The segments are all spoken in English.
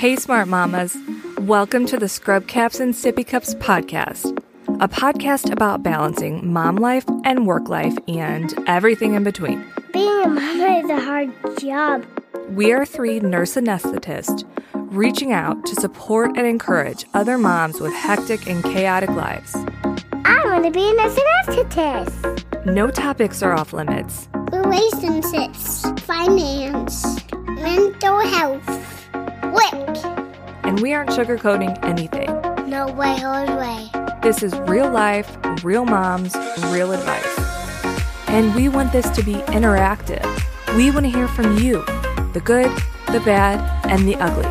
Hey, Smart Mamas. Welcome to the Scrub Caps and Sippy Cups podcast, a podcast about balancing mom life and work life and everything in between. Being a mama is a hard job. We are three nurse anesthetists reaching out to support and encourage other moms with hectic and chaotic lives. I want to be a nurse anesthetist. No topics are off limits. Relationships, finance, mental health, work. and we aren't sugarcoating anything. No way, no way. This is real life, real moms, real advice. And we want this to be interactive. We want to hear from you the good, the bad, and the ugly.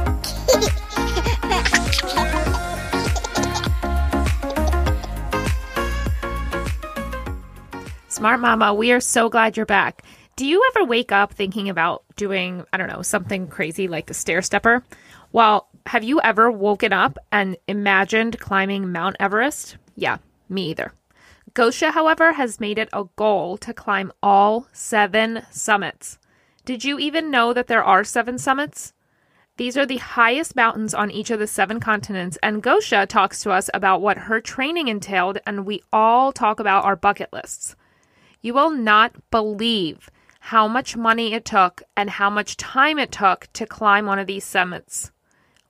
Smart Mama, we are so glad you're back. Do you ever wake up thinking about doing, I don't know, something crazy like a stair stepper? Well, have you ever woken up and imagined climbing Mount Everest? Yeah, me either. Gosha, however, has made it a goal to climb all seven summits. Did you even know that there are seven summits? These are the highest mountains on each of the seven continents, and Gosha talks to us about what her training entailed, and we all talk about our bucket lists. You will not believe how much money it took and how much time it took to climb one of these summits.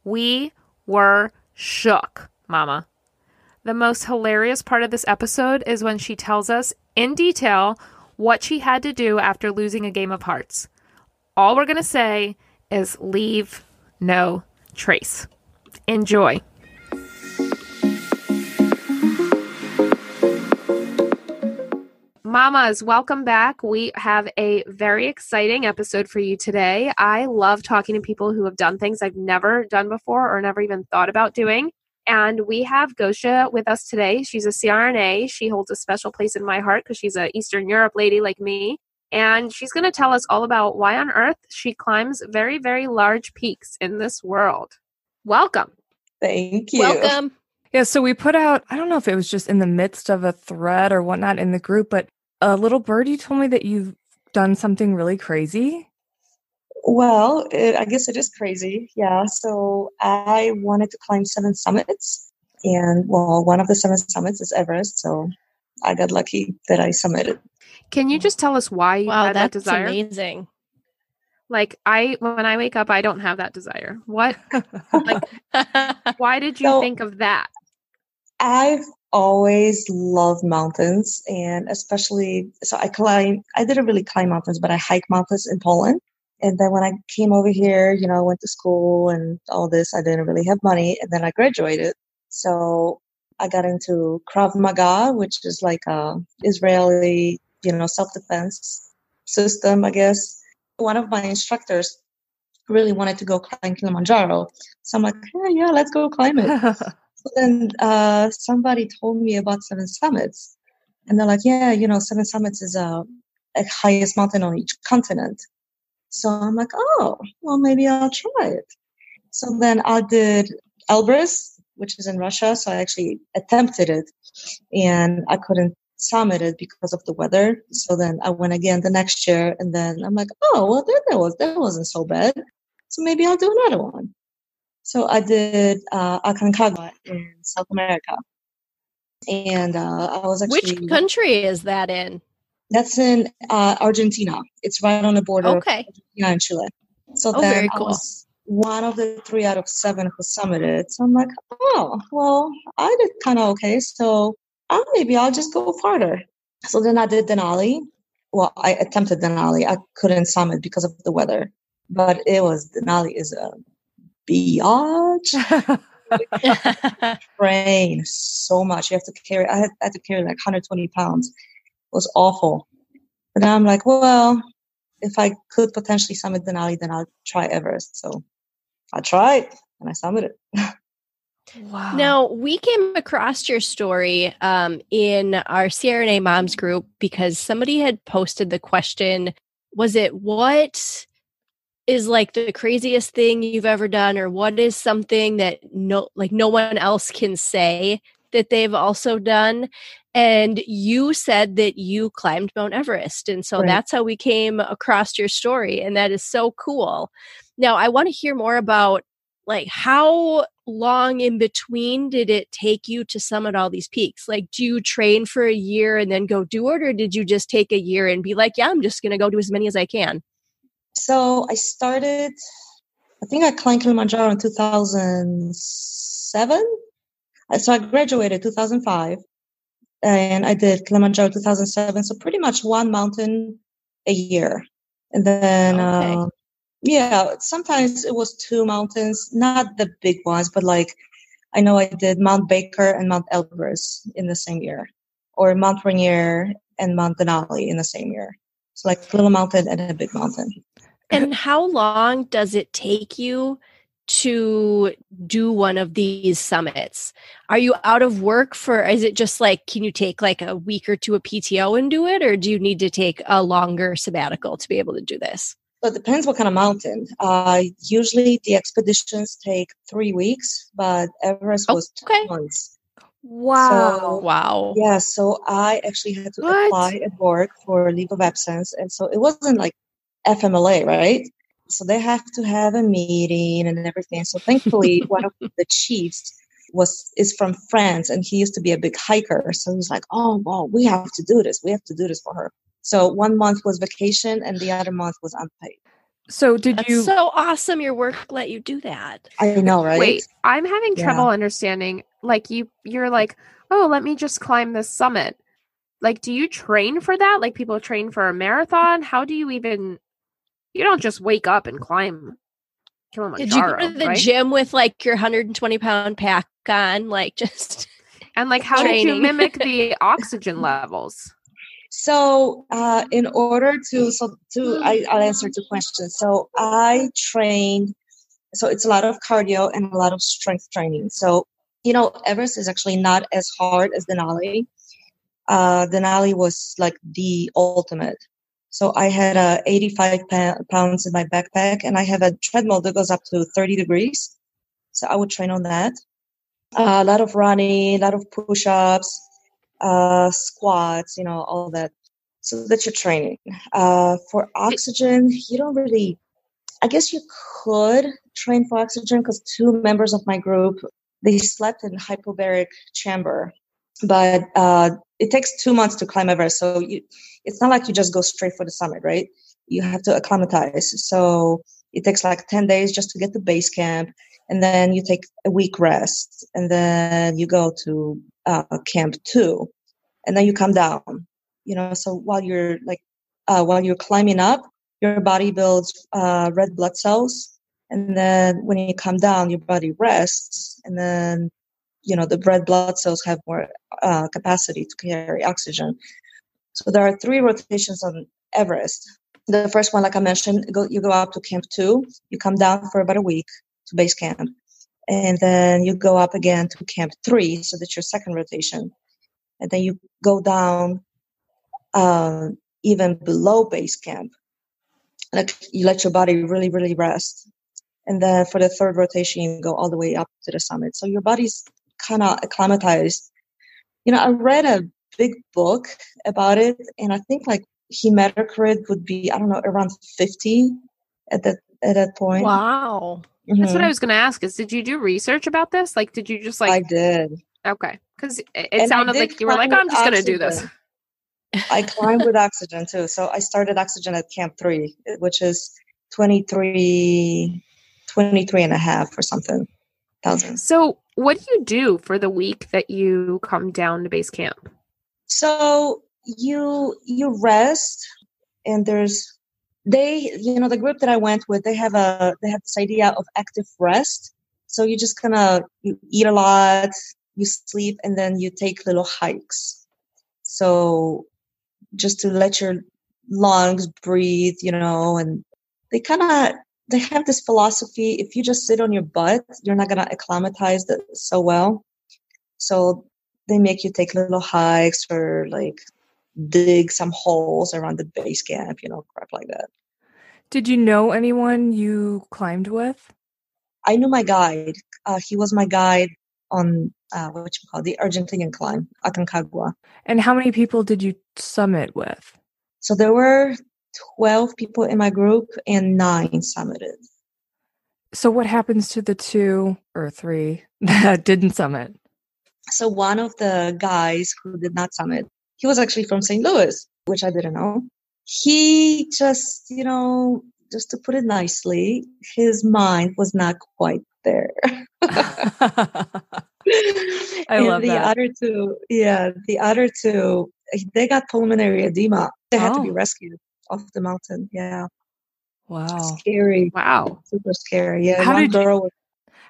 We were shook, Mama. The most hilarious part of this episode is when she tells us in detail what she had to do after losing a game of hearts. All we're going to say is leave no trace. Enjoy. Mamas, welcome back. We have a very exciting episode for you today. I love talking to people who have done things I've never done before or never even thought about doing. And we have Gosha with us today. She's a CRNA. She holds a special place in my heart because she's an Eastern Europe lady like me. And she's going to tell us all about why on earth she climbs very, very large peaks in this world. Welcome. Thank you. Welcome. Yeah, so we put out, I don't know if it was just in the midst of a thread or whatnot in the group, but a little birdie told me that you've done something really crazy. Well, it, I guess it is crazy. Yeah. So I wanted to climb seven summits. And well, one of the seven summits is Everest. So I got lucky that I summited. Can you just tell us why you Wow, had that that's desire? amazing. Like I when I wake up I don't have that desire. What like why did you So- think of that? I've always loved mountains and especially, so I climb, I didn't really climb mountains, but I hike mountains in Poland. And then when I came over here, you know, I went to school and all this, I didn't really have money. And then I graduated. So I got into Krav Maga, which is like a Israeli, you know, self-defense system, I guess. One of my instructors really wanted to go climb Kilimanjaro. So I'm like, yeah, yeah, let's go climb it. Then uh, somebody told me about Seven Summits, and they're like, "Yeah, you know, Seven Summits is uh, a highest mountain on each continent." So I'm like, "Oh, well, maybe I'll try it." So then I did Elbrus, which is in Russia. So I actually attempted it, and I couldn't summit it because of the weather. So then I went again the next year, and then I'm like, "Oh, well, that was that wasn't so bad." So maybe I'll do another one. So I did uh, Aconcagua in South America, and uh, I was actually Which country is that in? that's in uh, Argentina. It's right on the border of Okay. Argentina and Chile. So Oh, then very I was one of the three out of seven who summited. So I'm like, oh, well, I did kind of okay. So uh, maybe I'll just go farther. So then I did Denali. Well, I attempted Denali. I couldn't summit because of the weather, but it was Denali is a biatch. train so much. You have to carry. I had, I had to carry like 120 pounds. It was awful. But then I'm like, well, if I could potentially summit Denali, then I'll try Everest. So I tried and I summited. wow. now, we came across your story um, in our CRNA Moms group because somebody had posted the question Was it what is like the craziest thing you've ever done, or what is something that no, like no one else can say that they've also done? And you said that you climbed Mount Everest. And so Right. that's how we came across your story. And that is so cool. Now, I want to hear more about like how long in between did it take you to summit all these peaks like do you train for a year and then go do it or did you just take a year and be like yeah i'm just going to go do as many as i can so i started i think i climbed kilimanjaro in 2007 so i graduated 2005 and i did kilimanjaro 2007 so pretty much one mountain a year and then okay. uh, yeah, sometimes it was two mountains, not the big ones, but like I know I did Mount Baker and Mount Elbrus in the same year, or Mount Rainier and Mount Denali in the same year. So like little mountain and a big mountain. And how long does it take you to do one of these summits? Are you out of work for is it just like can you take like a week or two of PTO and do it or do you need to take a longer sabbatical to be able to do this? So it depends what kind of mountain. Uh, usually the expeditions take three weeks, but Everest oh, was two months. Wow. So, wow. Yeah. So I actually had to what? apply at work for leave of absence. And so it wasn't like FMLA, right? So they have to have a meeting and everything. So thankfully, one of the chiefs was is from France and he used to be a big hiker. So he's like, Oh, well, we have to do this. We have to do this for her. So one month was vacation and the other month was unpaid. So did That's you so awesome your work let you do that. I know, right? Wait, I'm having trouble yeah. understanding. Like you you're like, "Oh, let me just climb this summit." Like do you train for that? Like people train for a marathon? How do you even You don't just wake up and climb Kilimanjaro, Did you go to the right? gym with like your 120 pound pack on like just and like how training. did you mimic the oxygen levels? So, uh, in order to, so to, I, I'll answer two questions. So, I trained, so it's a lot of cardio and a lot of strength training. So, you know, Everest is actually not as hard as Denali. Uh, Denali was like the ultimate. So I had uh, 85 pounds in my backpack, and I have a treadmill that goes up to 30 degrees. So I would train on that. Uh, a lot of running, a lot of push-ups, uh, squats, you know, all that. So that's your training. Uh, for oxygen, you don't really, I guess you could train for oxygen because two members of my group, they slept in hyperbaric chamber. But uh, it takes two months to climb Everest. So you, it's not like you just go straight for the summit, right? You have to acclimatize. So it takes like 10 days just to get to base camp. And then you take a week rest. And then you go to uh, camp two, and then you come down. You know, so while you're like uh, while you're climbing up, your body builds uh, red blood cells, and then when you come down, your body rests, and then you know the red blood cells have more uh, capacity to carry oxygen. So there are three rotations on Everest. The first one, like I mentioned, go, you go up to Camp Two, you come down for about a week to base camp, and then you go up again to Camp Three. So that's your second rotation and then you go down uh, even below base camp. Like you let your body really, really rest. And then for the third rotation, you go all the way up to the summit. So your body's kind of acclimatized. You know, I read a big book about it, and I think like hematocrit would be, I don't know, around 50 at that at that point. Wow. Mm-hmm. That's what I was going to ask is did you do research about this? Like, did you just like. I did. Okay. Because it, it sounded like you were like, oh, I'm just going to do this. I climbed with oxygen too. So I started oxygen at Camp 3, which is 23, 23 and a half or something thousand. So what do you do for the week that you come down to base camp? So you you rest and there's they you know the group that I went with they have a they have this idea of active rest. So you're just kind of you eat a lot, you sleep and then you take little hikes. So just to let your lungs breathe, you know, and they kind of they have this philosophy if you just sit on your butt, you're not going to acclimatize it so well. So they make you take little hikes or like dig some holes around the base camp, you know, crap like that. Did you know anyone you climbed with? I knew my guide. Uh, he was my guide on uh, what you call the Argentinian climb, Aconcagua. And how many people did you summit with? So there were 12 people in my group and nine summited. So what happens to the two or three that didn't summit? So one of the guys who did not summit, he was actually from St. Louis, which I didn't know. He just, you know, just to put it nicely, his mind was not quite there. I and love the that. other two, yeah, the other two, they got pulmonary edema. They had to be Oh. rescued off the mountain. Yeah, wow. scary, Wow. super scary. Yeah, How did you- was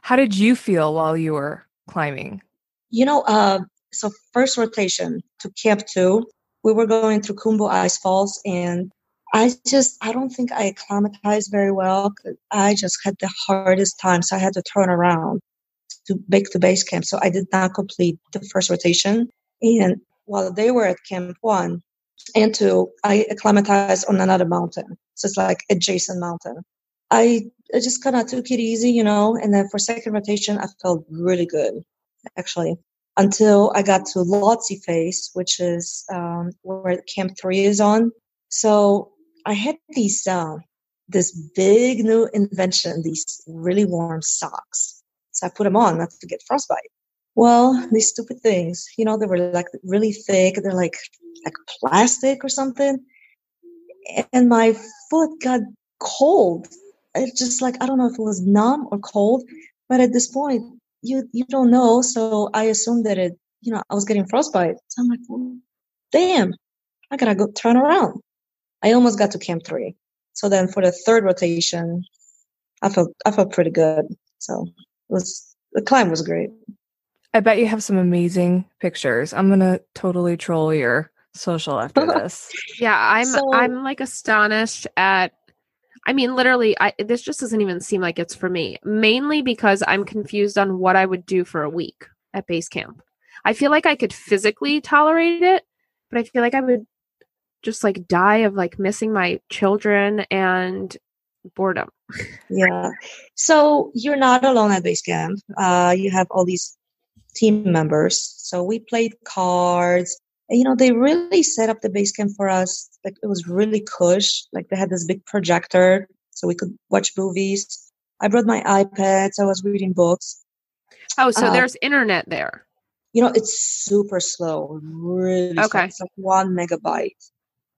How did you feel while you were climbing? You know, uh, so first rotation to Camp Two, we were going through Khumbu Ice Falls, and I just, I don't think I acclimatized very well. I just had the hardest time, so I had to turn around to back to base camp. So I did not complete the first rotation, and while they were at Camp One and Two, I acclimatized on another mountain. So it's like adjacent mountain. I, I just kind of took it easy, you know, and then for second rotation, I felt really good actually, until I got to Lhotse Face, which is um, where Camp Three is on. So I had these um, this big new invention, these really warm socks. So I put them on not to get frostbite. Well, these stupid things, you know, they were like really thick. They're like like plastic or something, and my foot got cold. It's just like I don't know if it was numb or cold, but at this point, you you don't know. So I assumed that it, you know, I was getting frostbite. So I'm like, well, damn, I gotta go turn around. I almost got to camp three. So then for the third rotation, I felt I felt pretty good. So it was the climb was great. I bet you have some amazing pictures. I'm gonna totally troll your social after this. Yeah, I'm So- I'm like astonished at I mean literally I this just doesn't even seem like it's for me. Mainly because I'm confused on what I would do for a week at base camp. I feel like I could physically tolerate it, but I feel like I would just like die of like missing my children and boredom. Yeah. So you're not alone at base camp. Uh, you have all these team members. So we played cards. And, you know, they really set up the base camp for us. Like it was really cush. Like they had this big projector so we could watch movies. I brought my iPad. So I was reading books. Oh, so Uh, there's internet there. You know, it's super slow. Really slow. Okay. It's like one megabyte.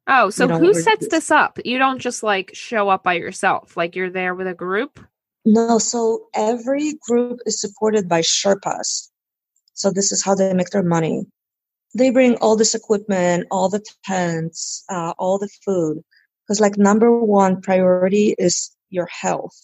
Oh, so know, who sets this up? You don't just like show up by yourself. Like you're there with a group. No, so every group is supported by Sherpas. So this is how they make their money. They bring all this equipment, all the tents, uh, all the food. Because like number one priority is your health.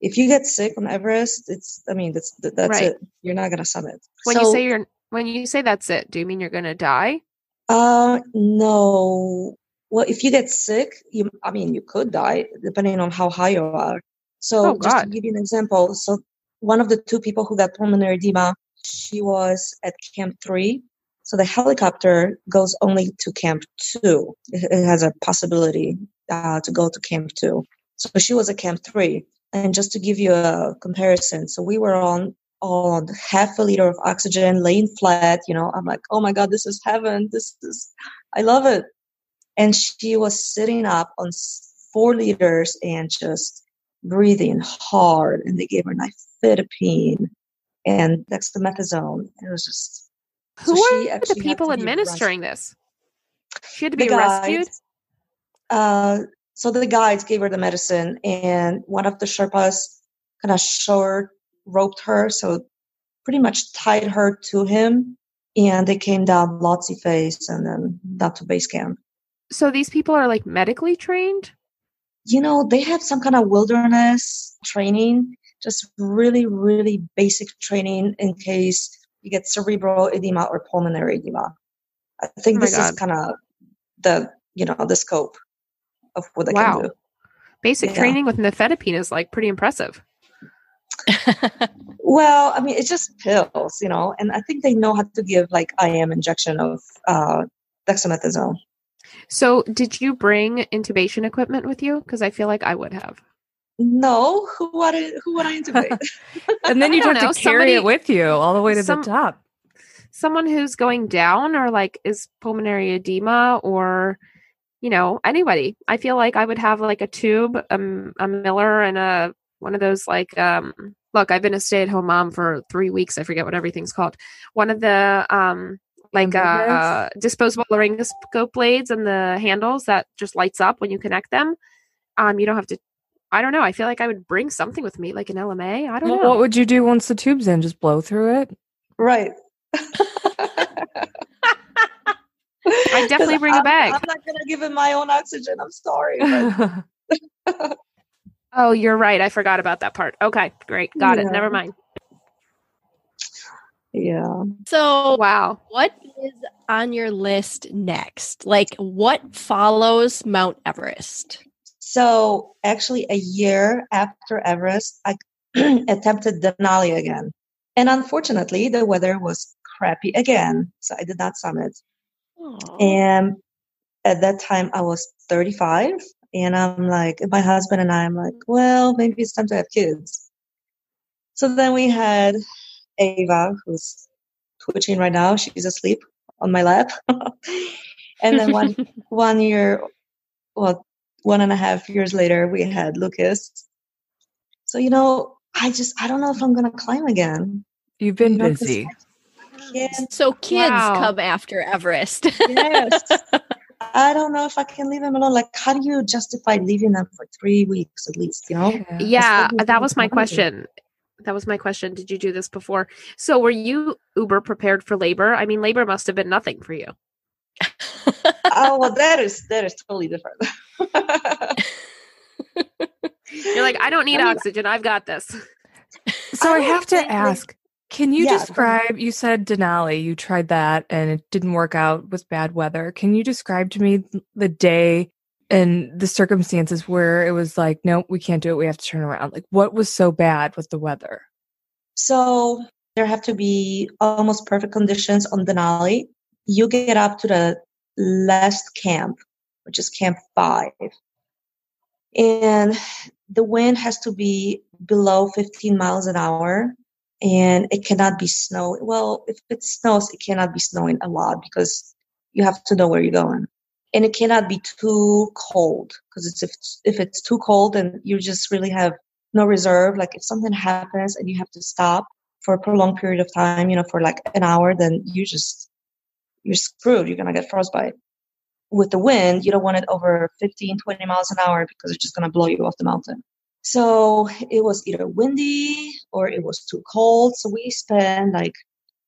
If you get sick on Everest, it's I mean that's that's Right. it. You're not gonna summit. When you say you're when you say that's it, do you mean you're gonna die? uh no. Well, if you get sick, you I mean you could die depending on how high you are. So Oh, just to give you an example, so one of the two people who got pulmonary edema, she was at camp three. So the helicopter goes only to camp two. It, it has a possibility uh, to go to camp two. So she was at camp three. And just to give you a comparison, so we were on on half a liter of oxygen, laying flat. You know, I'm like, oh my god, this is heaven. This is, I love it. And she was sitting up on four liters and just breathing hard. And they gave her nifedipine and dexamethasone. It was just Who so were she the people administering this? She had to the be rescued. guides, uh, so the guides gave her the medicine, and one of the Sherpas kind of short roped her, so pretty much tied her to him, and they came down Lhotse face and then down to base camp. So these people are like medically trained. You know, they have some kind of wilderness training, just really, really basic training in case you get cerebral edema or pulmonary edema. I think Oh this is kind of the you know the scope of what they Wow. can do. Basic Yeah. training with nifedipine is like pretty impressive. Well, I mean, it's just pills, you know, and I think they know how to give like IM injection of uh, dexamethasone. So did you bring intubation equipment with you? Because I feel like I would have. No, who would I, who would I intubate? And then I you'd don't have know, to carry somebody- it with you all the way to some- the top. Someone who's going down or like is pulmonary edema or you know anybody. I feel like I would have like a tube, um, a Miller, and a one of those like um look, I've been a stay-at-home mom for 3 weeks. I forget what everything's called. One of the um like uh disposable laryngoscope blades and the handles that just lights up when you connect them. Um you don't have to I don't know. I feel like I would bring something with me like an LMA. I don't Well, know. what would you do once the tube's in? Just blow through it? Right. I definitely bring a I'm- bag. I'm not gonna give him my own oxygen. I'm sorry. but- Oh, you're right. I forgot about that part. Okay, great. Got it. Never mind. yeah. So, Wow. what is on your list next? Like, what follows Mount Everest? So actually, a year after Everest, I attempted Denali again, and unfortunately, the weather was crappy again, so I did not summit. And at that time, I was 35, and I'm like, my husband and I, I'm like, well, maybe it's time to have kids. So then we had Ava, who's twitching right now. She's asleep on my lap. and then one one year, well, one and a half years later, we had Lucas. So you know, I just I don't know if I'm gonna climb again. You've been You know, 'cause busy. Kids, So, kids Wow. come after Everest. yes. I don't know if I can leave them alone. Like, how do you justify leaving them for three weeks at least? You know? Yeah, Especially that was my question. That was my question. Did you do this before? So, were you uber prepared for labor? I mean, labor must have been nothing for you. oh well, that is that is totally different. You're like, I don't need I mean- oxygen. I've got this. So I I have to think, like- ask, can you Yeah, describe you said Denali, you tried that and it didn't work out with bad weather. Can you describe to me the day and the circumstances where it was like, nope, we can't do it. We have to turn around. Like what was so bad with the weather? So there have to be almost perfect conditions on Denali. You get up to the last camp, which is camp five. And the wind has to be below 15 miles an hour and it cannot be snow. Well, if it snows, it cannot be snowing a lot because you have to know where you're going. And it cannot be too cold because it's if, if it's too cold, then you just really have no reserve. Like if something happens and you have to stop for a prolonged period of time, you know, for like an hour, then you just, you're screwed. You're to get frostbite. With the wind, you don't want it over 15, 20 miles an hour because it's just going to blow you off the mountain. So it was either windy or it was too cold. So we spent like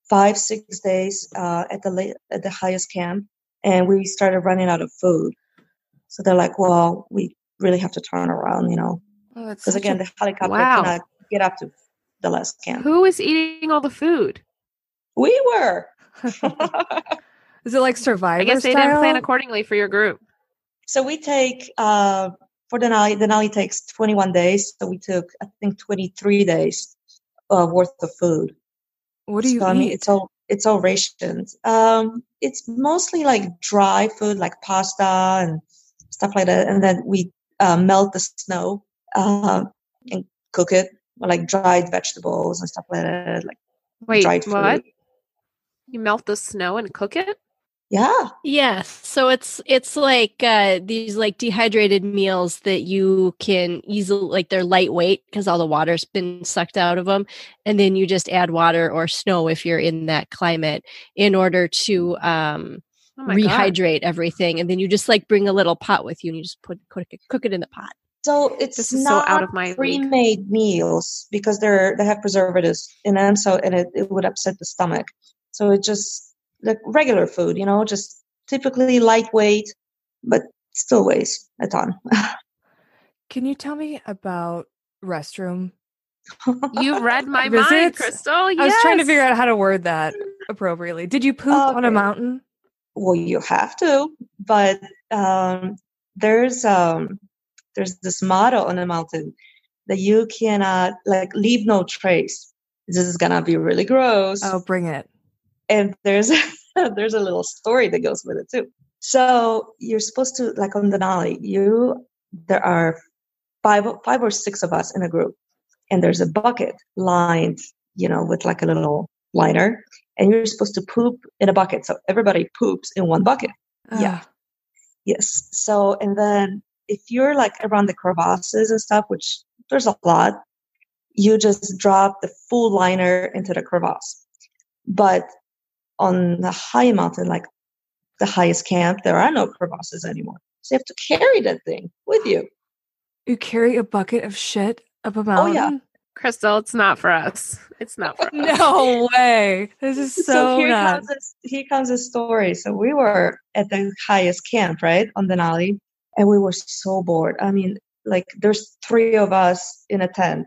five, six days uh, at the la- at the highest camp, and we started running out of food. So they're like, "Well, we really have to turn around, you know, Oh, because such again, a- the helicopter Wow. cannot get up to the last camp." Who was eating all the food? We were. is it like survivor I guess they didn't plan accordingly for your group. so we take uh, for Denali. Denali takes 21 days, so we took I think 23 days uh, worth of food. what do you so, I mean, it's all it's all rations. Um, it's mostly like dry food, like pasta and stuff like that, and then we uh, melt the snow uh, and cook it, like dried vegetables and stuff like that, like Wait, dried what? fruit. You melt the snow and cook it? Yeah, Yes. So it's it's like uh these like dehydrated meals that you can easily like they're lightweight because all the water's been sucked out of them and then you just add water or snow if you're in that climate in order to um Oh my God. rehydrate everything and then you just like bring a little pot with you and you just put cook it, cook it in the pot. so it's This is so not out of my league. pre-made meals because they're they have preservatives in them, so and it, it would upset the stomach. So it just like regular food, you know, just typically lightweight, but still weighs a ton. Can you tell me about restroom? You read my mind, Visits? Crystal. I was trying to figure out how to word that appropriately. Did you poop on a mountain? well, you have to, but um, there's um, there's this motto on the mountain that you cannot like leave no trace. This is gonna be really gross. Oh, bring it. And there's there's a little story that goes with it too. So you're supposed to like on Denali, you there are five five or six of us in a group, and there's a bucket lined, you know, with like a little liner, and you're supposed to poop in a bucket. So everybody poops in one bucket. Yeah. Ah, Yes. So and then if you're like around the crevasses and stuff, which there's a lot. You just drop the full liner into the crevasse. But on the high mountain, like the highest camp, there are no crevasses anymore. So you have to carry that thing with you. You carry a bucket of shit up a mountain? Oh, yeah. Crystal, it's not for us. It's not for us. No way. This is so, so here nuts. comes this, here comes the story. So we were at the highest camp, right, on Denali, and we were so bored. I mean, like there's three of us in a tent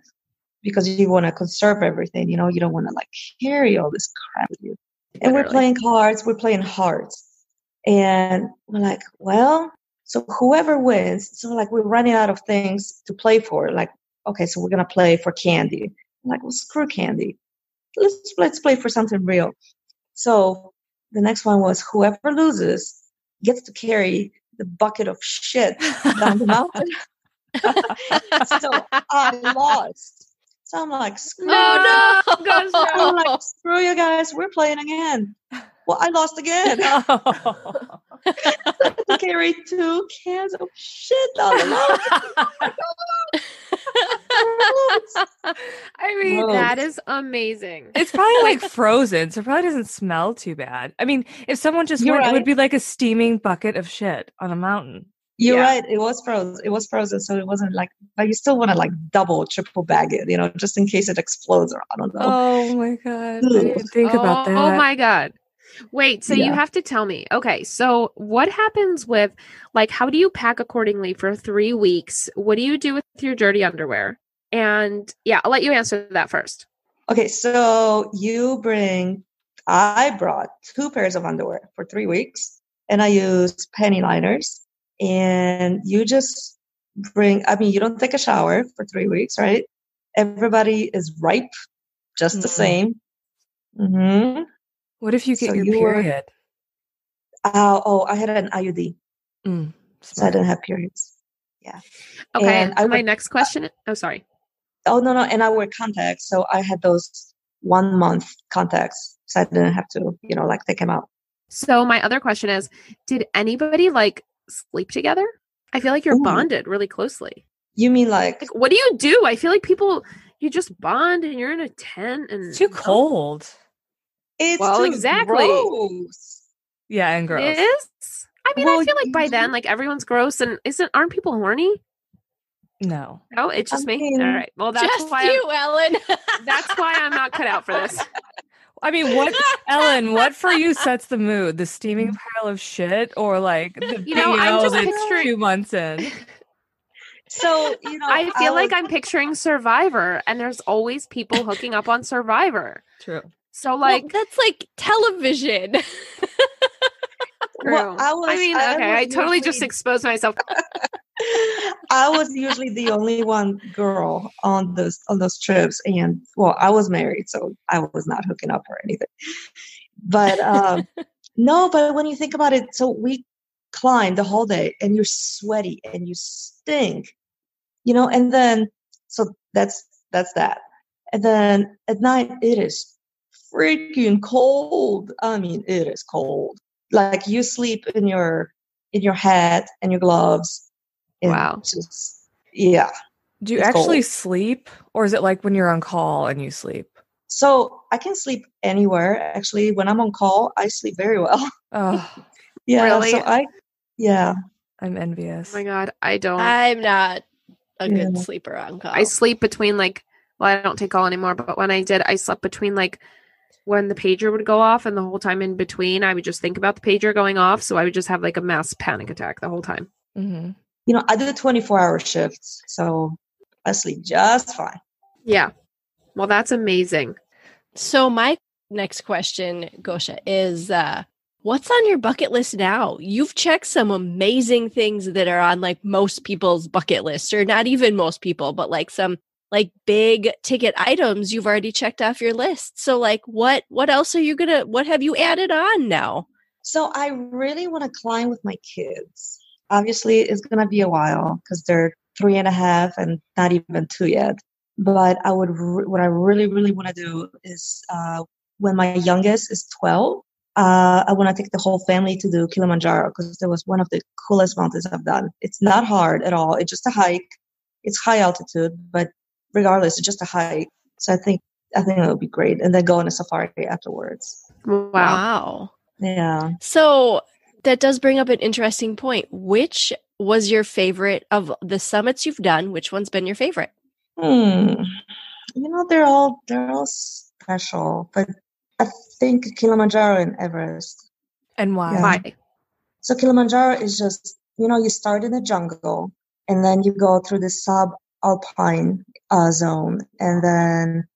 because you want to conserve everything. You know, you don't want to like carry all this crap with you. And we're playing cards. We're playing hearts, and we're like, well, so whoever wins. So like we're running out of things to play for. Like, okay, so we're gonna play for candy. I'm like, well, screw candy. Let's let's play for something real. So the next one was whoever loses gets to carry the bucket of shit down the mountain. so I lost. So I'm like, screw Oh, no. Gosh, no. I'm like, screw you guys, we're playing again. Well, I lost again. Oh. to carry two cans of shit down the mountain. I mean, Gross. That is amazing. it's probably like frozen, so it probably doesn't smell too bad. I mean, if someone just You're went, it would be like a steaming bucket of shit on a mountain. You're Yeah. right. It was frozen. It was frozen, so it wasn't like. But you still want to like double, triple bag it, you know, just in case it explodes or I don't know. Oh my god! I Ugh. didn't think about oh, oh that. Oh my god. Wait, so you have to tell me. Okay, so what happens with like how do you pack accordingly for 3 weeks? What do you do with your dirty underwear? And yeah, I'll let you answer that first. Okay, so you bring. I brought two pairs of underwear for three weeks, and I used penny liners. And you just bring. I mean, you don't take a shower for three weeks, right? Everybody is ripe, just the Mm. same. hmm What if you get So your you were- period? Oh, oh, I had an IUD, Mm, so I didn't have periods. Yeah. Okay, And I my would- next question. Oh, sorry. Oh no, no, and I wear contacts, so I had those one month contacts, so I didn't have to, you know, like take them out. So my other question is, did anybody like sleep together? I feel like you're Ooh. bonded really closely. You mean like? Like, what do you do? I feel like people you just bond and you're in a tent and It's too cold. It's Well, too exactly. gross. Yeah, and gross. It is. I mean, I feel like by then, like everyone's gross and isn't aren't people horny? No. No, it's just I me. All right. Well, that's Just why. I'm, you, Ellen. that's why I'm not cut out for this. I mean, what, Ellen? What for you sets the mood? The steaming mm. pile of shit, or like the You know, I'm just that's picturing- two months in? So you know, I feel like um, I'm picturing Survivor, and there's always people hooking up on Survivor. True. So, Like like, that's like television. Well. I was- mean, I okay, I was totally just exposed myself. I was usually the only one girl on those on those trips, and well, I was married, so I was not hooking up or anything. But um, no, but when you think about it, so we climb the whole day, and you're sweaty and you stink, you know. And then so that's that's that. And then at night, it is freaking cold. I mean, it is cold. Like you sleep in your in your hat and your gloves. And Wow. Just yeah. Do you It's actually cold. sleep, or is it like when you're on call and you sleep? So I can sleep anywhere. Actually, when I'm on call, I sleep very well. Oh, yeah. Really? So I yeah. I'm envious. Oh my god, I don't. I'm not a good Yeah. sleeper on call. I sleep between like well, I don't take call anymore, but when I did, I slept between like when the pager would go off and the whole time in between I would just think about the pager going off. So I would just have like a mass panic attack the whole time. hmm You know, I do 24 hour shifts, so I sleep just fine. Yeah. Well, that's amazing. So my next question, Gosha, is uh what's on your bucket list now? You've checked some amazing things that are on like most people's bucket list, or not even most people, but like some like big ticket items you've already checked off your list. So like what what else are you gonna what have you added on now? So I really want to climb with my kids. Obviously, it's gonna be a while because they're three and a half and not even two yet. But I would, re- what I really, really want to do is uh, when my youngest is twelve, uh, I want to take the whole family to do Kilimanjaro because that was one of the coolest mountains I've done. It's not hard at all. It's just a hike. it's high altitude, but regardless, it's just a hike. So I think I think it would be great, and then go on a safari afterwards. Wow. Wow. Yeah. So that does bring up an interesting point. Which was your favorite of the summits you've done? Which one's been your favorite? Hmm. You know, they're all they're all special, but I think Kilimanjaro and Everest. And why? Yeah. Why? So Kilimanjaro is just you know you start in the jungle and then you go through the subalpine uh, zone, and then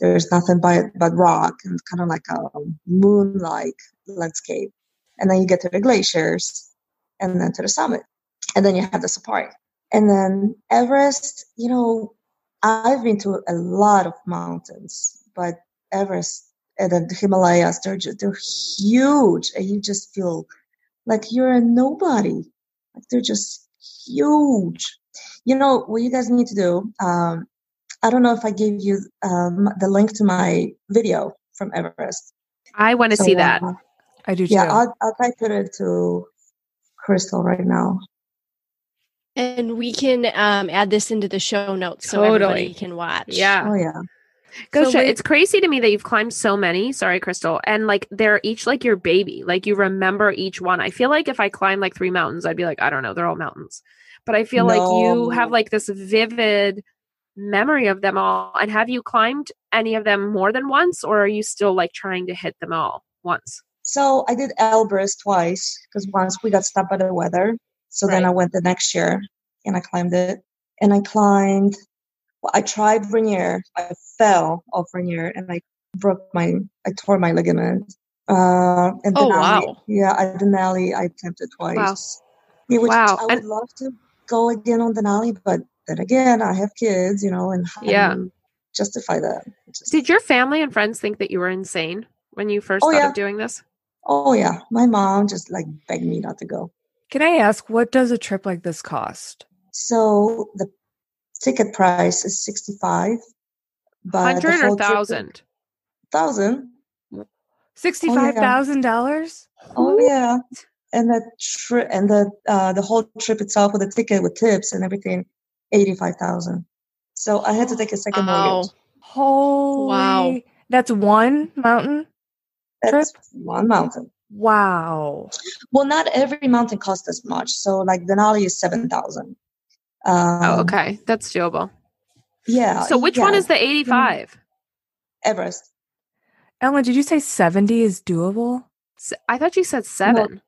there's nothing but but rock and kind of like a moon-like landscape, and then you get to the glaciers, and then to the summit, and then you have the safari, and then Everest. You know, I've been to a lot of mountains, but Everest and then the Himalayas, they're just, they're huge, and you just feel like you're a nobody. Like they're just huge. You know what you guys need to do? Um, I don't know if I gave you um, the link to my video from Everest. I want to So, see that. uh, I do too. yeah, I'll, I'll type it into Crystal right now. And we can um, add this into the show notes so Totally. everybody can watch. Yeah. Oh yeah. Gosha, So it's crazy to me that you've climbed so many. Sorry, Crystal. And like they're each like your baby. Like you remember each one. I feel like if I climbed like three mountains, I'd be like, I don't know, they're all mountains. But I feel like you have like this vivid memory of them all. And have you climbed any of them more than once, or are you still like trying to hit them all once? So I did Elbrus twice because once we got stopped by the weather. So then I went the next year and I climbed it. And I climbed, well, I tried Rainier. I fell off Rainier and I broke my, I tore my ligament. Uh, and Oh, Denali, wow. Yeah, I, Denali, I attempted twice. Yeah, which Wow, I would and- love to go again on Denali, but then again, I have kids, you know, and how do Yeah. you justify that? Just- Did your family and friends think that you were insane when you first Oh, thought yeah. of doing this? Oh yeah, my mom just like begged me not to go. Can I ask, what does a trip like this cost? So the ticket price is 65 but the Hundred or whole trip- thousand? thousand Sixty-five thousand dollars. oh yeah and the trip and the uh the whole trip itself with the ticket with tips and everything 85,000 so I had to take a second Wow. mortgage Holy! wow That's one mountain. That's one mountain Wow. well not every mountain costs as much so like Denali is 7,000 um, Oh, okay. That's doable. yeah So which one is the 85? Everest Ellen, did you say seventy is doable? I thought you said seven.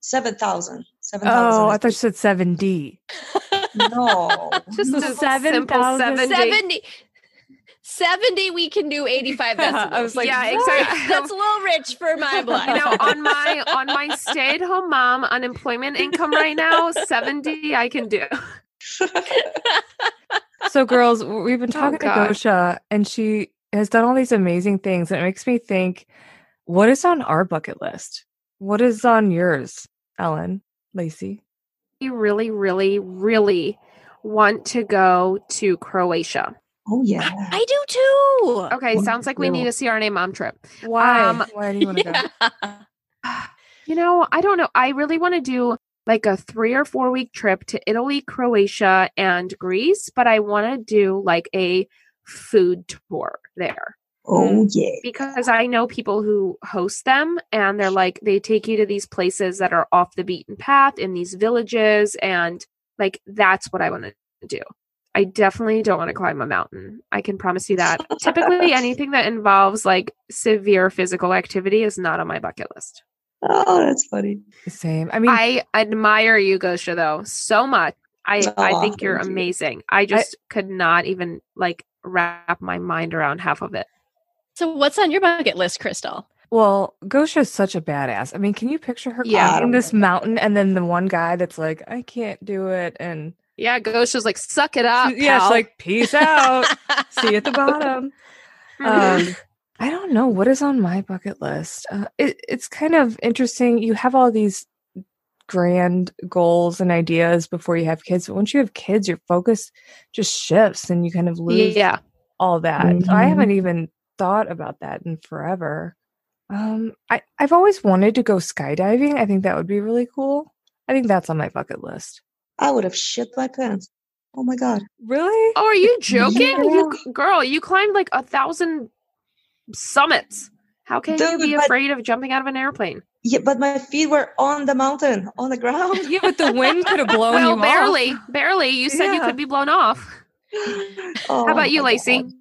7,000 7,000 Oh, I thought you said seventy. no Just a Seven simple thousand- 70. 70. 70 we can do 85 decibels. I was like, Yeah, what? exactly. That's a little rich for my blood. You know, on my on my stay-at-home mom unemployment income right now, 70 I can do. So, girls, we've been Oh, talking to Gosha, and she has done all these amazing things. And it makes me think, what is on our bucket list? What is on yours, Ellen, Lacey? You really, really, really want to go to Croatia. Oh yeah I do too. Okay, Well, sounds like we need cool. a CRNA mom trip. Why? Um, Why do you want to go? You know, I don't know. I really want to do like a three or four week trip to Italy, Croatia, and Greece, but I want to do like a food tour there oh yeah because I know people who host them and they're like, they take you to these places that are off the beaten path in these villages. And like, that's what I want to do. I definitely don't want to climb a mountain. I can promise you that. Typically, anything that involves like severe physical activity is not on my bucket list. oh that's funny Same. I mean, I admire you, Gosha, though, so much. I, I think you're thank you. amazing. I just could not even like wrap my mind around half of it. So what's on your bucket list, Crystal? well, Gosha is such a badass. I mean, can you picture her Yeah. climbing this mountain and then the one guy that's like, I can't do it. And Yeah, Gosha was like, suck it up. yeah, she's like, peace out. See you at the bottom. Um i don't know what is on my bucket list uh, it, it's kind of interesting you have all these grand goals and ideas before you have kids but once you have kids your focus just shifts and you kind of lose yeah. all that so i haven't even thought about that in forever um i i've always wanted to go skydiving i think that would be really cool i think that's on my bucket list I would have shit my pants. Oh my god. Really? Oh, are you joking? You, girl, you climbed like a thousand summits. How can you Dude, be but- afraid of jumping out of an airplane? Yeah, but my feet were on the mountain, on the ground. Yeah, but the wind could have blown you well, off. barely, barely. You said you could be blown off. Oh How about you, Lacey? God.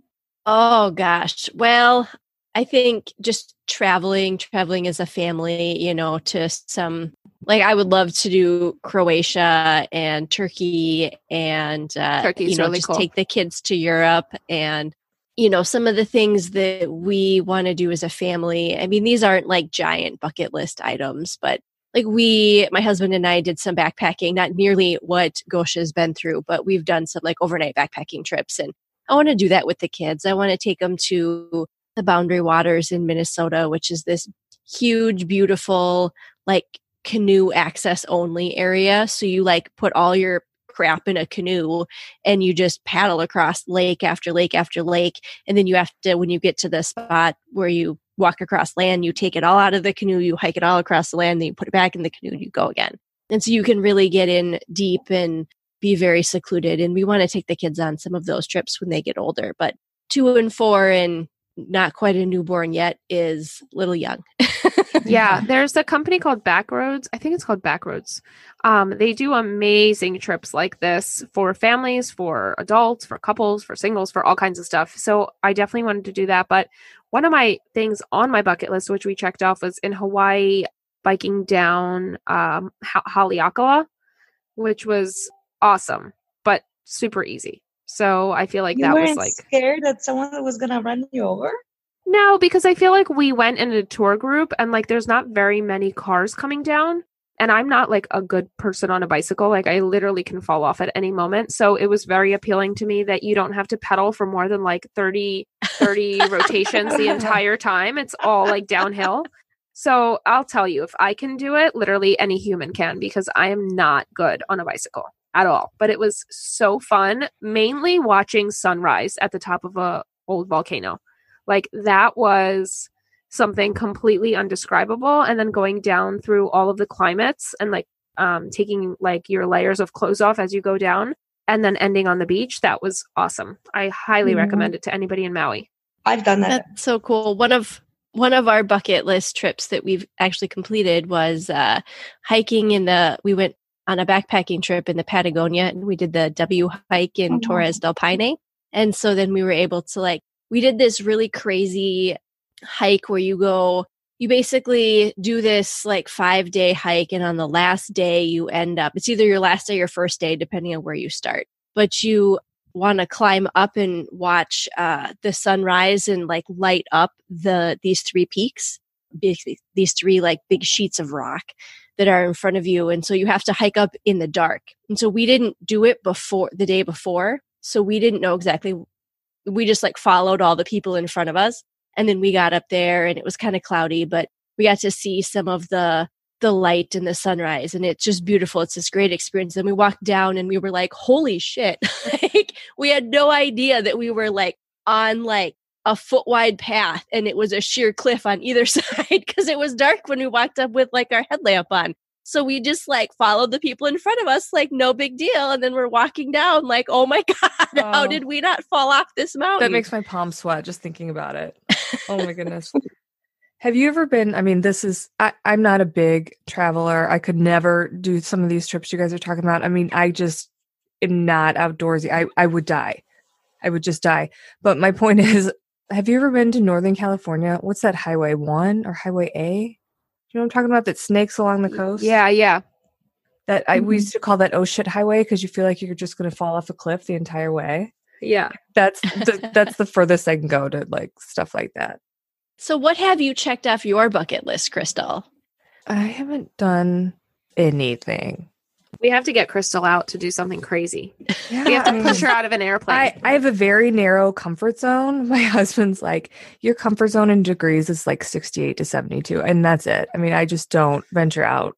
Oh gosh. Well, I think just traveling, traveling as a family, you know, to some like I would love to do Croatia and Turkey and uh Turkey's you know really just cool. take the kids to Europe and you know some of the things that we want to do as a family. I mean, these aren't like giant bucket list items, but like we my husband and I did some backpacking, not nearly what Gosha's been through, but we've done some like overnight backpacking trips and I want to do that with the kids. I want to take them to the Boundary Waters in Minnesota, which is this huge, beautiful, like canoe access only area. So you like put all your crap in a canoe and you just paddle across lake after lake after lake. And then you have to, when you get to the spot where you walk across land, you take it all out of the canoe, you hike it all across the land, then you put it back in the canoe, and you go again. And so you can really get in deep and be very secluded. And we want to take the kids on some of those trips when they get older. But two and four and not quite a newborn yet is little young. yeah, there's a company called Backroads. I think it's called Backroads. Um, they do amazing trips like this for families, for adults, for couples, for singles, for all kinds of stuff. So I definitely wanted to do that. But one of my things on my bucket list, which we checked off, was in Hawaii biking down um, Haleakala, which was awesome, but super easy. So I feel like you that was like scared that someone was gonna run you over. no, because I feel like we went in a tour group and like there's not very many cars coming down. And I'm not like a good person on a bicycle. Like I literally can fall off at any moment. So it was very appealing to me that you don't have to pedal for more than like 30, 30 rotations the entire time. It's all like downhill. So I'll tell you, if I can do it, literally any human can because I am not good on a bicycle at all. But it was so fun, mainly watching sunrise at the top of a old volcano. Like that was something completely undescribable. And then going down through all of the climates and like um, taking like your layers of clothes off as you go down and then ending on the beach. That was awesome. I highly Mhm. recommend it to anybody in Maui. I've done that. That's so cool. One of one of our bucket list trips that we've actually completed was uh, hiking in the. We went on a backpacking trip in the Patagonia, and we did the W hike in Oh. Torres del Paine. And so then we were able to like we did this really crazy hike where you go. You basically do this like five day hike, and on the last day you end up. It's either your last day or first day, depending on where you start. But you want to climb up and watch uh, the sunrise and like light up the these three peaks, these three like big sheets of rock that are in front of you, and so you have to hike up in the dark. And so we didn't do it before the day before, so we didn't know exactly. We just like followed all the people in front of us, and then we got up there, and it was kind of cloudy, but we got to see some of the the light and the sunrise. And it's just beautiful. It's this great experience. And we walked down and we were like holy shit. Like we had no idea that we were like on like a foot wide path and it was a sheer cliff on either side because it was dark when we walked up with like our headlamp on so we just like followed the people in front of us like no big deal and then we're walking down like oh my god how Oh. did we not fall off this mountain That makes my palms sweat just thinking about it. Oh my goodness. Have you ever been? I mean, this is, I, I'm not a big traveler. I could never do some of these trips you guys are talking about. I mean, I just am not outdoorsy. I, I would die. I would just die. But my point is, have you ever been to Northern California? What's that highway one or highway A? Do you know what I'm talking about? That snakes along the coast? Yeah, yeah. That I we Mhm. used to call that oh shit highway because you feel like you're just going to fall off a cliff the entire way. Yeah. That's the, that's the furthest I can go to like stuff like that. so what have you checked off your bucket list crystal I haven't done anything. We have to get Crystal out to do something crazy. Yeah, We have to push her out of an airplane. I, I have a very narrow comfort zone. My husband's like, your comfort zone in degrees is like 68 to 72. And that's it. I mean, I just don't venture out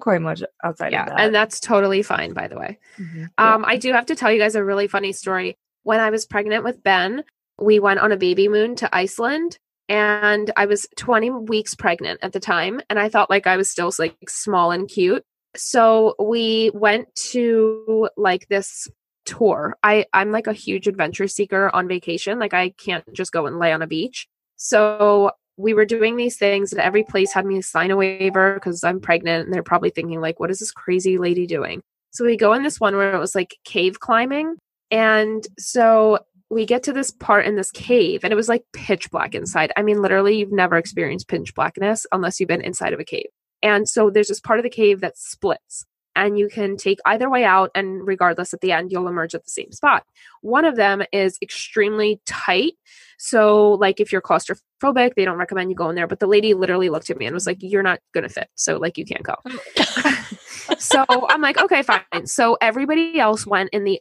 quite much outside yeah, of that. and that's totally fine, by the way. Mhm. Um, I do have to tell you guys a really funny story. When I was pregnant with Ben, we went on a baby moon to Iceland, and I was 20 weeks pregnant at the time, and I thought like I was still like small and cute. So we went to like this tour. I I'm like a huge adventure seeker on vacation. Like I can't just go and lay on a beach. So we were doing these things and every place had me sign a waiver because I'm pregnant and they're probably thinking like what is this crazy lady doing? So we go in this one where it was like cave climbing and so we get to this part in this cave and it was like pitch black inside. I mean literally you've never experienced pitch blackness unless you've been inside of a cave. And so there's this part of the cave that splits and you can take either way out and regardless at the end you'll emerge at the same spot. One of them is extremely tight. So like if you're claustrophobic they don't recommend you go in there but the lady literally looked at me and was like you're not gonna fit so like you can't go. Oh. So i'm like okay fine. So everybody else went in the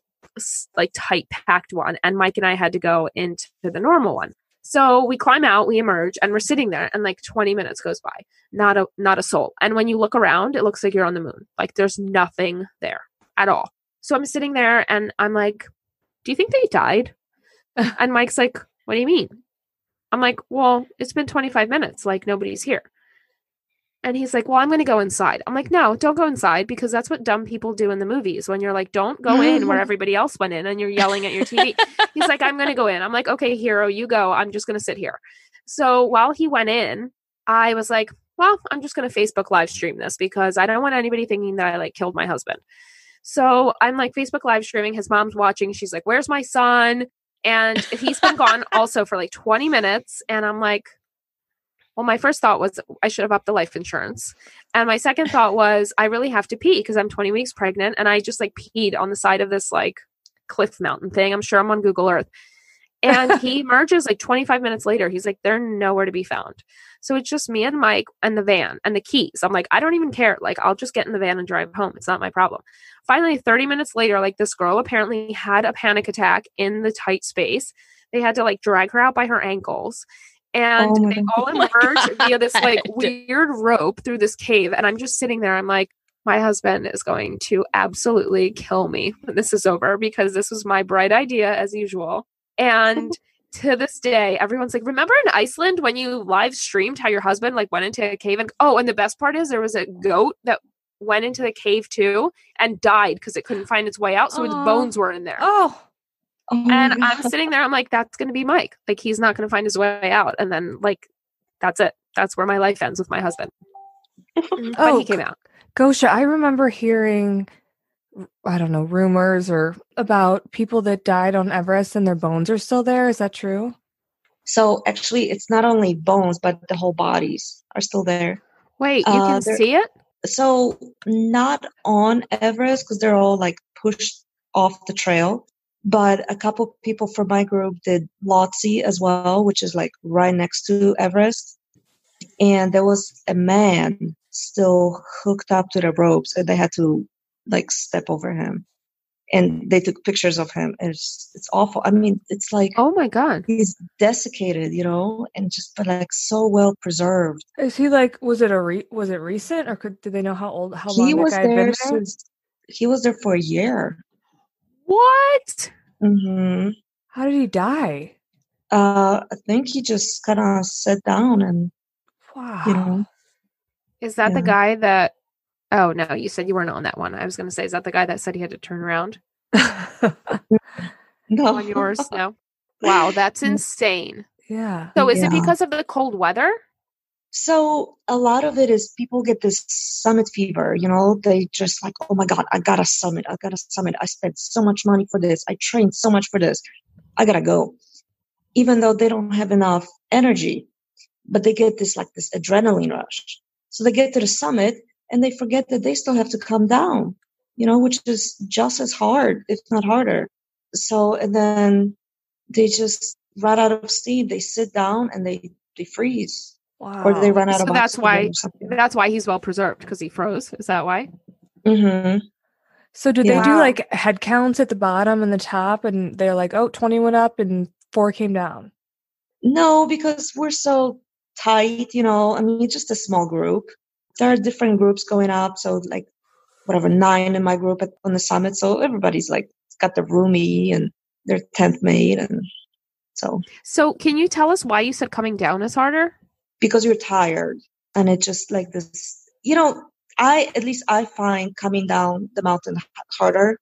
like tight packed one and mike and i had to go into the normal one so we climb out, we emerge, and we're sitting there, and like 20 minutes goes by. Not a not a soul. And when you look around, it looks like you're on the moon. Like there's nothing there at all. So I'm sitting there and I'm like, Do you think they died? and Mike's like, What do you mean? I'm like, Well, it's been 25 minutes, like nobody's here. And he's like, Well, I'm going to go inside. I'm like, No, don't go inside because that's what dumb people do in the movies when you're like, Don't go in where everybody else went in and you're yelling at your TV. he's like, I'm going to go in. I'm like, Okay, hero, you go. I'm just going to sit here. So while he went in, I was like, Well, I'm just going to Facebook live stream this because I don't want anybody thinking that I like killed my husband. So I'm like Facebook live streaming. His mom's watching. She's like, Where's my son? And he's been gone also for like 20 minutes. And I'm like, well, my first thought was I should have upped the life insurance. And my second thought was I really have to pee because I'm 20 weeks pregnant and I just like peed on the side of this like cliff mountain thing. I'm sure I'm on Google Earth. And he emerges like 25 minutes later. He's like, they're nowhere to be found. So it's just me and Mike and the van and the keys. I'm like, I don't even care. Like, I'll just get in the van and drive home. It's not my problem. Finally, 30 minutes later, like this girl apparently had a panic attack in the tight space. They had to like drag her out by her ankles and Oh they all emerge via this like weird rope through this cave and i'm just sitting there i'm like my husband is going to absolutely kill me when this is over because this was my bright idea as usual. And to this day everyone's like remember in iceland when you live streamed how your husband like went into a cave and oh and the best part is there was a goat that went into the cave too and died because it couldn't find its way out so its bones were in there. Oh, Oh my and I'm sitting there, I'm like, that's going to be Mike. Like, he's not going to find his way out. And then, like, that's it. That's where my life ends with my husband. but Oh, he came out. Gosha, I remember hearing, I don't know, rumors or about people that died on Everest and their bones are still there. Is that true? So actually, it's not only bones, but the whole bodies are still there. Wait, you Uh, can see it? So not on Everest because they're all like pushed off the trail. But a couple people from my group did Lhotse as well, which is like right next to Everest. And there was a man still hooked up to the ropes, and they had to like step over him. And they took pictures of him. It's it's awful. I mean, it's like Oh my God. he's desiccated, you know, and just but like so well preserved. Is he like, was it a re- was it recent or could, did they know how old, how long he that was guy had been there there? since he was there for a year. What? hmm How did he die? Uh, I think he just kind of sat down and Wow. you know. Is that the guy that. Oh, no, you said you weren't on that one. I was going to say, is that the guy that said he had to turn around No. on yours? No. Wow, that's insane. yeah. So is it because of the cold weather? So a lot of it is people get this summit fever, you know, they just like, oh my God, I got a summit. I got a summit. I spent so much money for this. I trained so much for this. I gotta go. Even though they don't have enough energy, but they get this like this adrenaline rush. So they get to the summit and they forget that they still have to come down, you know, which is just as hard, if not harder. So, and then they just run out of steam. They sit down and they, they freeze Wow. or they run out So of that's why- That's why he's well preserved because he froze. Is that why? hmm So did they do like head counts at the bottom and the top and they're like, oh, 20 went up and four came down? No, because we're so tight, you know. I mean, it's just a small group. There are different groups going up, so like whatever nine in my group at, on the summit. So everybody's like got their roomie and their tent mate, and so So can you tell us why you said coming down is harder? Because you're tired, and it's just like this, you know. I at least I find coming down the mountain harder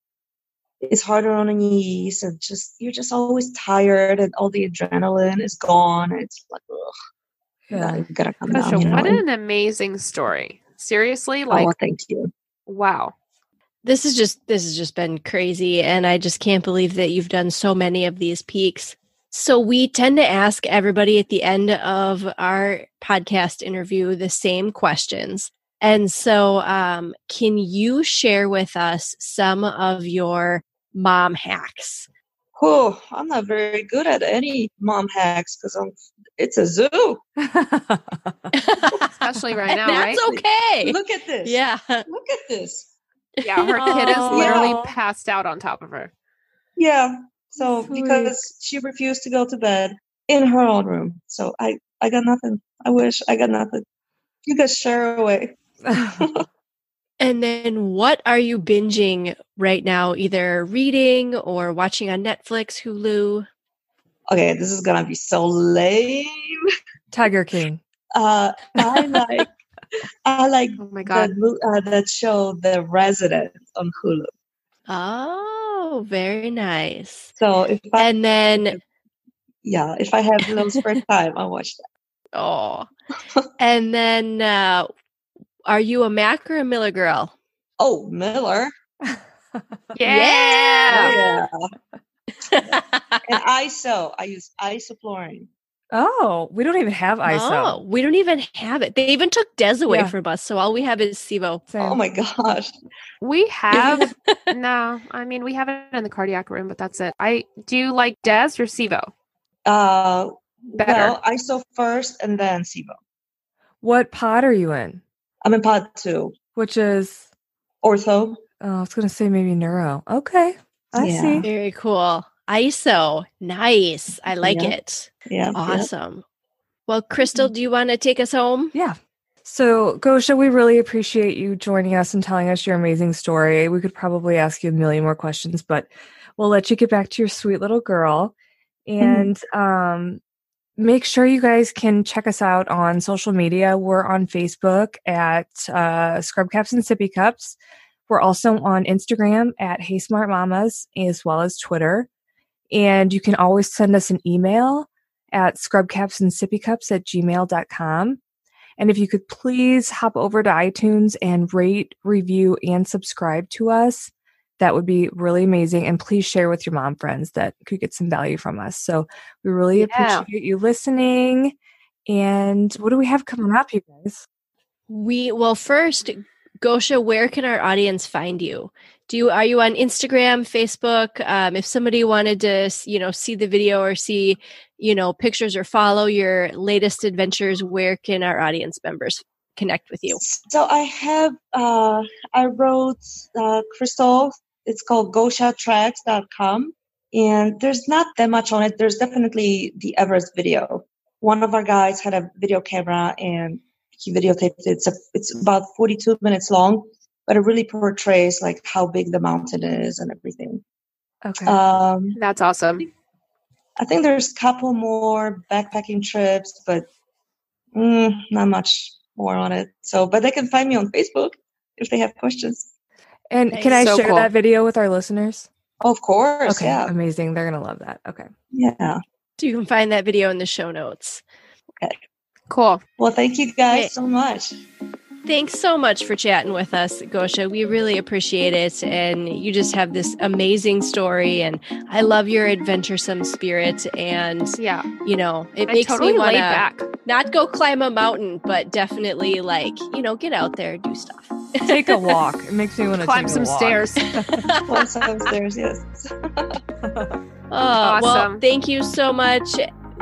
it's harder on the knees and just you're just always tired and all the adrenaline is gone. It's like, ugh, Yeah. you gotta come Gosh, down. You know? what and- an amazing story. Seriously, oh, like oh, thank you. wow. This is just this has just been crazy and I just can't believe that you've done so many of these peaks. So we tend to ask everybody at the end of our podcast interview the same questions. And so um can you share with us some of your mom hacks? Oh, I'm not very good at any mom hacks because I'm. It's a zoo. Especially right now, That's right? okay. Look at this. Yeah. Look at this. Yeah, her kid is literally Yeah. passed out on top of her. Yeah. So Sweet. because she refused to go to bed in her own room, so I I got nothing. I wish I got nothing. You guys share away. And then what are you binging right now? Either reading or watching on Netflix, Hulu? Okay, this is gonna be so lame. Tiger King. Uh, I like I like Oh my god. that uh, that show, The Resident, on Hulu. Oh, very nice. So if I And then yeah, if I have a little spare time, I'll watch that. oh. and then uh are you a Mac or a Miller girl? Oh, Miller. Yeah. Yeah. and ISO. I use isoflurane. oh, we don't even have ISO. Oh, we don't even have it. They even took Des away Yeah. from us, so all we have is Sevo. Same. Oh my gosh. We have no, I mean we have it in the cardiac room, but that's it. I do you like Des or Sevo? Uh, Better. well, ISO first and then Sevo. What pod are you in? I'm in pod two. Which is, Ortho. oh, I was going to say maybe neuro. Okay. I Yeah. see. Very cool. ISO. Nice. I like Yeah. it. Yeah. Awesome. Well, Crystal, do you want to take us home? Yeah. So, Gosha, we really appreciate you joining us and telling us your amazing story. We could probably ask you a million more questions, but we'll let you get back to your sweet little girl. And um, make sure you guys can check us out on social media. We're on Facebook at uh, Scrub Caps and Sippy Cups. We're also on Instagram at Hey Smart Mamas, as well as Twitter. And you can always send us an email at scrubcapsandsippycups at gmail.com. And if you could please hop over to iTunes and rate, review, and subscribe to us, that would be really amazing. And please share with your mom friends that could get some value from us. So we really Yeah. appreciate you listening. And what do we have coming up, you guys? We well first, Gosha, where can our audience find you? Do you are you on Instagram, Facebook? Um, if somebody wanted to, you know, see the video or see, you know, pictures or follow your latest adventures, where can our audience members connect with you? So I have uh I wrote uh Crystal, it's called goshatracks.com and there's not that much on it. There's definitely the Everest video. One of our guys had a video camera and he videotaped it. It's a, it's about 42 minutes long, but it really portrays like how big the mountain is and everything. Okay. Um That's awesome. I think there's a couple more backpacking trips, but mm, not much more on it. So, but they can find me on Facebook if they have questions. and can I So share cool. that video with our listeners? Oh, Of course, Okay. yeah, Amazing. They're going to love that. Okay. yeah. So you can find that video in the show notes. Okay. Cool. Well, thank you guys Okay. so much. Thanks so much for chatting with us, Gosha. We really appreciate it. And you just have this amazing story. And I love your adventuresome spirit. And, Yeah. you know, it I makes totally me want to not go climb a mountain, but definitely like, you know, get out there, do stuff. Take a walk. It makes me want to Climb take some a walk. Climb some stairs. Yes. Oh, well, Awesome. thank you so much.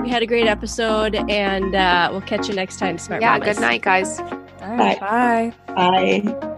We had a great episode, and uh, we'll catch you next time, Smart yeah, Mamas. good night, guys. All right. Bye. Bye.